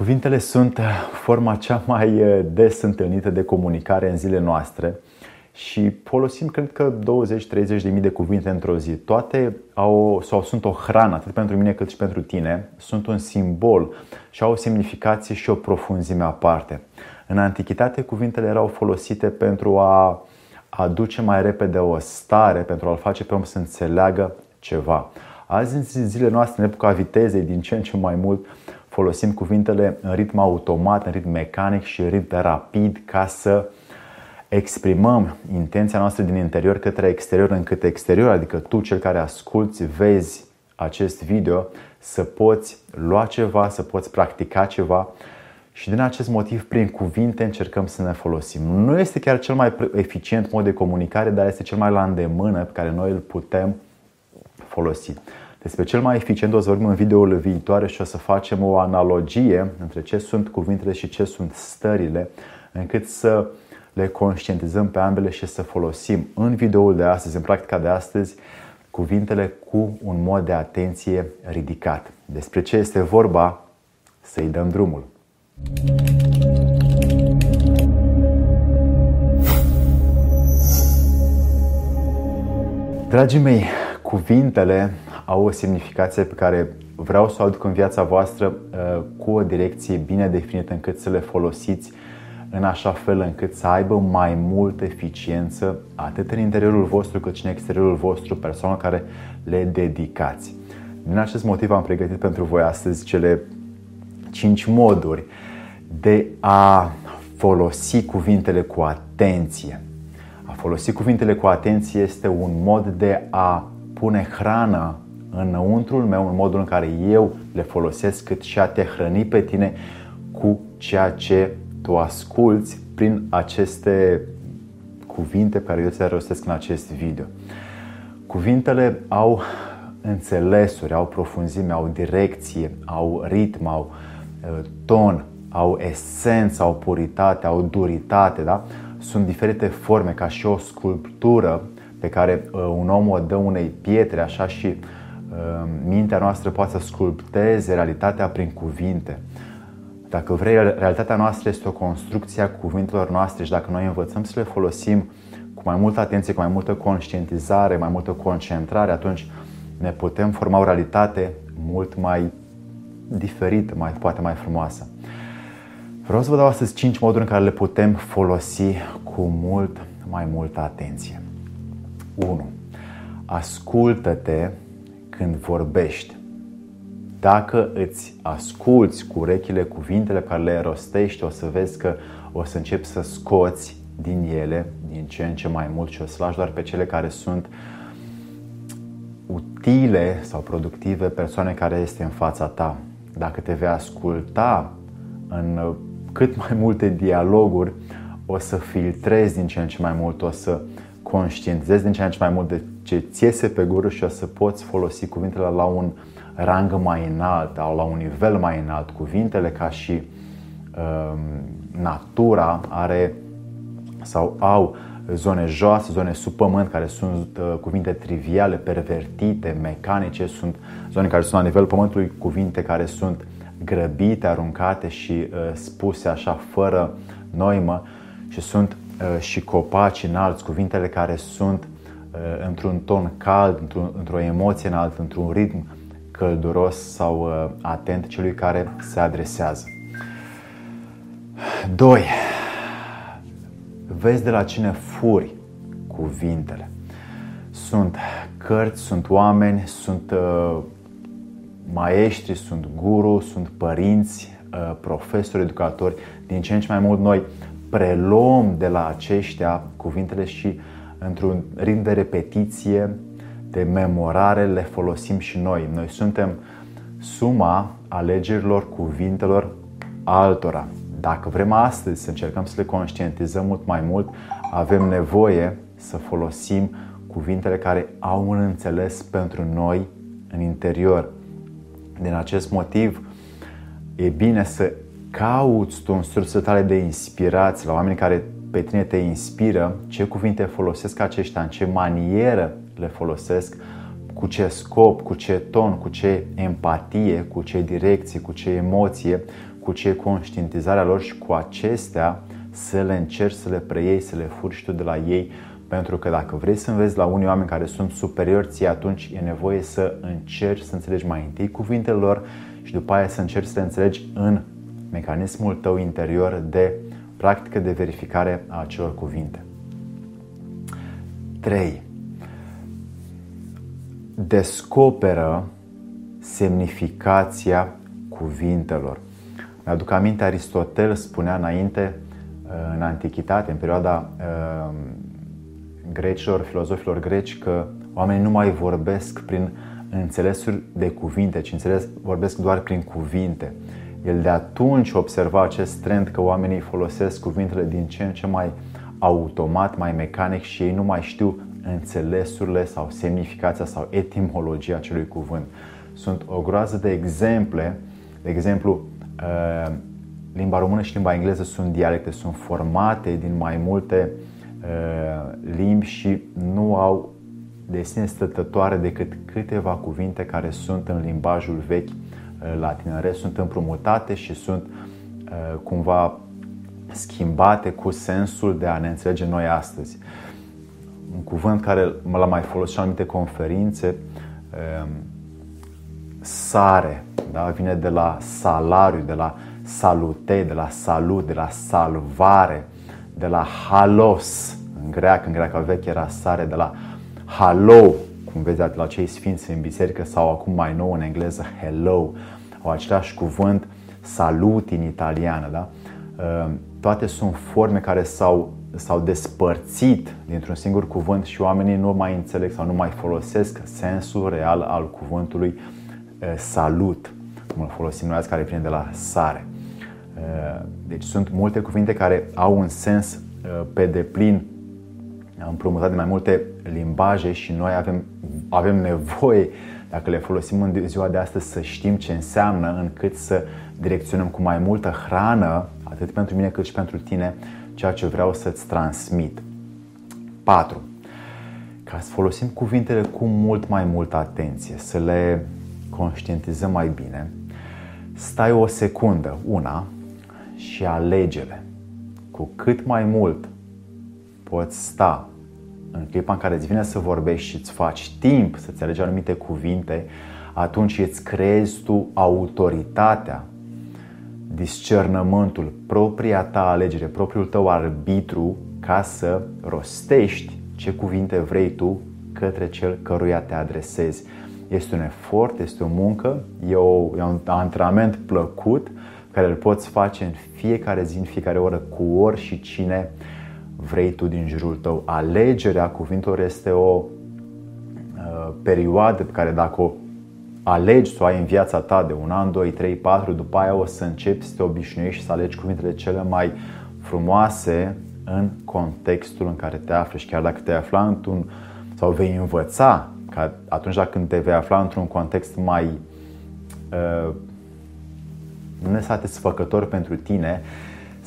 Cuvintele sunt uh, forma cea mai uh, des întâlnită de comunicare în zilele noastre și folosim, cred că, 20-30 de mii de cuvinte într-o zi. Toate au, sau sunt o hrană, atât pentru mine cât și pentru tine, sunt un simbol și au o semnificație și o profunzime aparte. În antichitate, cuvintele erau folosite pentru a aduce mai repede o stare, pentru a-l face pe om să înțeleagă ceva. Azi, în zilele noastre, în epoca vitezei, din ce în ce mai mult, folosim cuvintele în ritm automat, în ritm mecanic și în ritm rapid ca să exprimăm intenția noastră din interior către exterior, încât exterior, adică tu, cel care asculți, vezi acest video, să poți lua ceva, să poți practica ceva și din acest motiv, prin cuvinte, încercăm să ne folosim. Nu este chiar cel mai eficient mod de comunicare, dar este cel mai la îndemână pe care noi îl putem folosi. Despre cel mai eficient o să vorbim în videoul viitoare și o să facem o analogie între ce sunt cuvintele și ce sunt stările, încât să le conștientizăm pe ambele și să folosim în videoul de astăzi, în practica de astăzi, cuvintele cu un mod de atenție ridicat. Despre ce este vorba, să-i dăm drumul. Dragii mei, cuvintele au o semnificație pe care vreau să o aduc în viața voastră uh, cu o direcție bine definită încât să le folosiți în așa fel încât să aibă mai multă eficiență atât în interiorul vostru cât și în exteriorul vostru persoană care le dedicați. Din acest motiv am pregătit pentru voi astăzi cele 5 moduri de a folosi cuvintele cu atenție. A folosi cuvintele cu atenție este un mod de a pune hrană înăuntrul meu, în modul în care eu le folosesc, cât și a te hrăni pe tine cu ceea ce tu asculți prin aceste cuvinte pe care eu ți le rostesc în acest video. Cuvintele au înțelesuri, au profunzime, au direcție, au ritm, au uh, ton, au esență, au puritate, au duritate, da? Sunt diferite forme, ca și o sculptură pe care uh, un om o dă unei pietre, așa și uh, mintea noastră poate să sculpteze realitatea prin cuvinte. Dacă vrei, realitatea noastră este o construcție a cuvintelor noastre și dacă noi învățăm să le folosim cu mai multă atenție, cu mai multă conștientizare, mai multă concentrare, atunci ne putem forma o realitate mult mai diferită, mai, poate mai frumoasă. Vreau să vă dau astăzi 5 moduri în care le putem folosi cu mult mai multă atenție. 1. Ascultă-te când vorbești. Dacă îți asculți cu urechile cuvintele pe care le rostești, o să vezi că o să începi să scoți din ele din ce în ce mai mult și o să lași doar pe cele care sunt utile sau productive persoane care este în fața ta. Dacă te vei asculta în cât mai multe dialoguri, o să filtrezi din ce în ce mai mult, o să conștientizezi din ce în ce mai mult de ce ți iese pe gură și o să poți folosi cuvintele la un rang mai înalt sau la un nivel mai înalt. Cuvintele ca și um, natura are sau au zone joase, zone sub pământ, care sunt uh, cuvinte triviale, pervertite, mecanice, sunt zone care sunt la nivelul pământului, cuvinte care sunt grăbite, aruncate și uh, spuse așa fără noimă și sunt uh, și copaci înalți, cuvintele care sunt uh, într-un ton cald, într-o, într-o emoție înaltă, într-un ritm călduros sau uh, atent celui care se adresează. 2. Vezi de la cine furi cuvintele. Sunt cărți, sunt oameni, sunt uh, maestri, sunt guru, sunt părinți, uh, profesori, educatori. Din ce în ce mai mult noi preluăm de la aceștia cuvintele și într-un ritm de repetiție, de memorare, le folosim și noi. Noi suntem suma alegerilor cuvintelor altora. Dacă vrem astăzi să încercăm să le conștientizăm mult mai mult, avem nevoie să folosim cuvintele care au un înțeles pentru noi în interior. Din acest motiv, e bine să cauți tu în sursele tale de inspirație la oameni care pe tine te inspiră, ce cuvinte folosesc aceștia, în ce manieră le folosesc, cu ce scop, cu ce ton, cu ce empatie, cu ce direcție, cu ce emoție, cu ce conștientizarea lor și cu acestea să le încerci să le preiei, să le furi și tu de la ei, pentru că dacă vrei să înveți la unii oameni care sunt superiori ție, atunci e nevoie să încerci să înțelegi mai întâi cuvintele lor și după aia să încerci să le înțelegi în mecanismul tău interior de practică de verificare a acelor cuvinte. 3. Descoperă semnificația cuvintelor. Mi-aduc aminte, Aristotel spunea înainte, uh, în antichitate, în perioada uh, grecilor, filozofilor greci, că oamenii nu mai vorbesc prin înțelesuri de cuvinte, ci înțeles, vorbesc doar prin cuvinte. El de atunci observa acest trend că oamenii folosesc cuvintele din ce în ce mai automat, mai mecanic și ei nu mai știu înțelesurile sau semnificația sau etimologia acelui cuvânt. Sunt o groază de exemple, de exemplu, uh, limba română și limba engleză sunt dialecte, sunt formate din mai multe uh, limbi și nu au de sine stătătoare decât câteva cuvinte care sunt în limbajul vechi uh, latin. sunt împrumutate și sunt cumva schimbate cu sensul de a ne înțelege noi astăzi. Un cuvânt care l-am mai folosit în anumite conferințe, um, sare, da? vine de la salariu, de la salute, de la salut, de la salvare, de la halos, în greacă, în greacă veche era sare, de la halo, cum vezi la cei sfinți în biserică sau acum mai nou în engleză hello, au același cuvânt salut în italiană, da? Um, toate sunt forme care s-au, s-au despărțit dintr-un singur cuvânt și oamenii nu mai înțeleg sau nu mai folosesc sensul real al cuvântului salut, cum îl folosim noi azi, care vine de la sare. Deci sunt multe cuvinte care au un sens pe deplin împrumutat de mai multe limbaje și noi avem, avem nevoie, dacă le folosim în ziua de astăzi, să știm ce înseamnă, încât să direcționăm cu mai multă hrană atât pentru mine cât și pentru tine, ceea ce vreau să-ți transmit. 4. Ca să folosim cuvintele cu mult mai multă atenție, să le conștientizăm mai bine, stai o secundă, una, și alege-le. Cu cât mai mult poți sta în clipa în care îți vine să vorbești și îți faci timp să-ți alegi anumite cuvinte, atunci îți creezi tu autoritatea discernământul, propria ta alegere, propriul tău arbitru ca să rostești ce cuvinte vrei tu către cel căruia te adresezi. Este un efort, este o muncă, e, o, e un antrenament plăcut care îl poți face în fiecare zi, în fiecare oră, cu ori și cine vrei tu din jurul tău. Alegerea cuvintelor este o uh, perioadă pe care dacă o alegi să o ai în viața ta de un an, 2, 3, 4, după aia o să începi să te obișnuiești și să alegi cuvintele cele mai frumoase în contextul în care te afli și chiar dacă te afla într-un sau vei învăța ca atunci când te vei afla într-un context mai uh, nesatisfăcător pentru tine,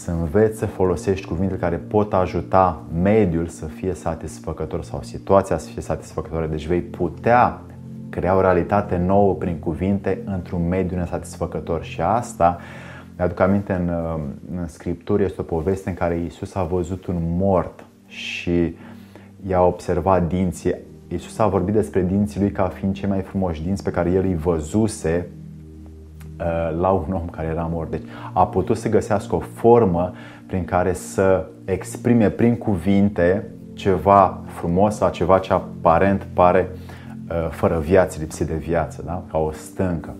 să înveți să folosești cuvinte care pot ajuta mediul să fie satisfăcător sau situația să fie satisfăcătoare. Deci vei putea crea o realitate nouă prin cuvinte într-un mediu nesatisfăcător. Și asta, mi-aduc aminte în, în Scripturi, este o poveste în care Isus a văzut un mort și i-a observat dinții. Isus a vorbit despre dinții lui ca fiind cei mai frumoși dinți pe care el îi văzuse uh, la un om care era mort. Deci a putut să găsească o formă prin care să exprime prin cuvinte ceva frumos sau ceva ce aparent pare uh, Uh, fără viață, lipsit de viață, da? ca o stâncă.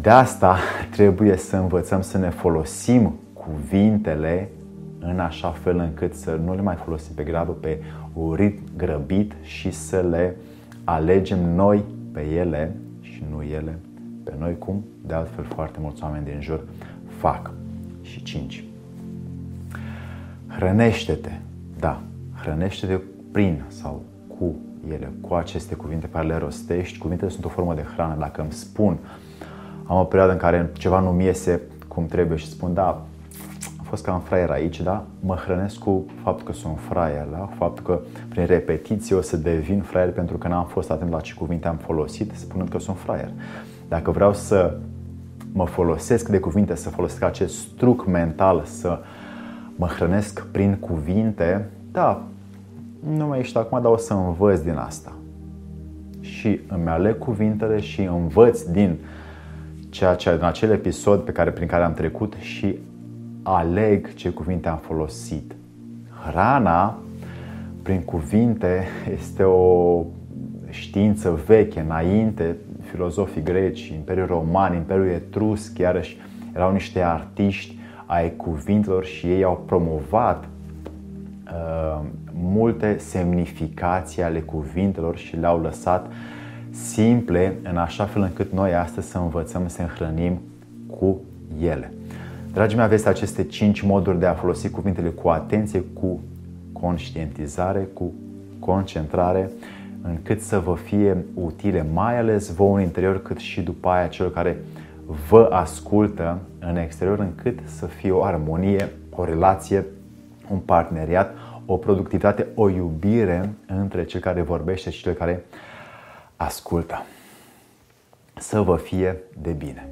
De asta trebuie să învățăm să ne folosim cuvintele în așa fel încât să nu le mai folosim pe grabă, pe urit grăbit și să le alegem noi pe ele și nu ele pe noi, cum de altfel foarte mulți oameni din jur fac. Și cinci. Hrănește-te, da, hrănește-te prin sau cu ele, cu aceste cuvinte pe care le rostești. Cuvintele sunt o formă de hrană. Dacă îmi spun, am o perioadă în care ceva nu-mi iese cum trebuie și spun, da, a fost ca un fraier aici, da? Mă hrănesc cu faptul că sunt fraier, da? Faptul că prin repetiție o să devin fraier pentru că n-am fost atent la ce cuvinte am folosit, spunând că sunt fraier. Dacă vreau să mă folosesc de cuvinte, să folosesc acest truc mental, să mă hrănesc prin cuvinte, da, nu mai ești acum, dar o să învăț din asta. Și îmi aleg cuvintele și învăț din ceea ce, în acel episod pe care, prin care am trecut și aleg ce cuvinte am folosit. Hrana prin cuvinte este o știință veche, înainte, filozofii greci, Imperiul Roman, Imperiul Etrusc, iarăși erau niște artiști ai cuvintelor și ei au promovat uh, multe semnificații ale cuvintelor și le-au lăsat simple în așa fel încât noi astăzi să învățăm să ne hrănim cu ele. Dragii mei, aveți aceste cinci moduri de a folosi cuvintele cu atenție, cu conștientizare, cu concentrare, încât să vă fie utile, mai ales vouă în interior, cât și după aia celor care vă ascultă în exterior, încât să fie o armonie, o relație, un parteneriat, o productivitate, o iubire între cel care vorbește și cel care ascultă. Să vă fie de bine!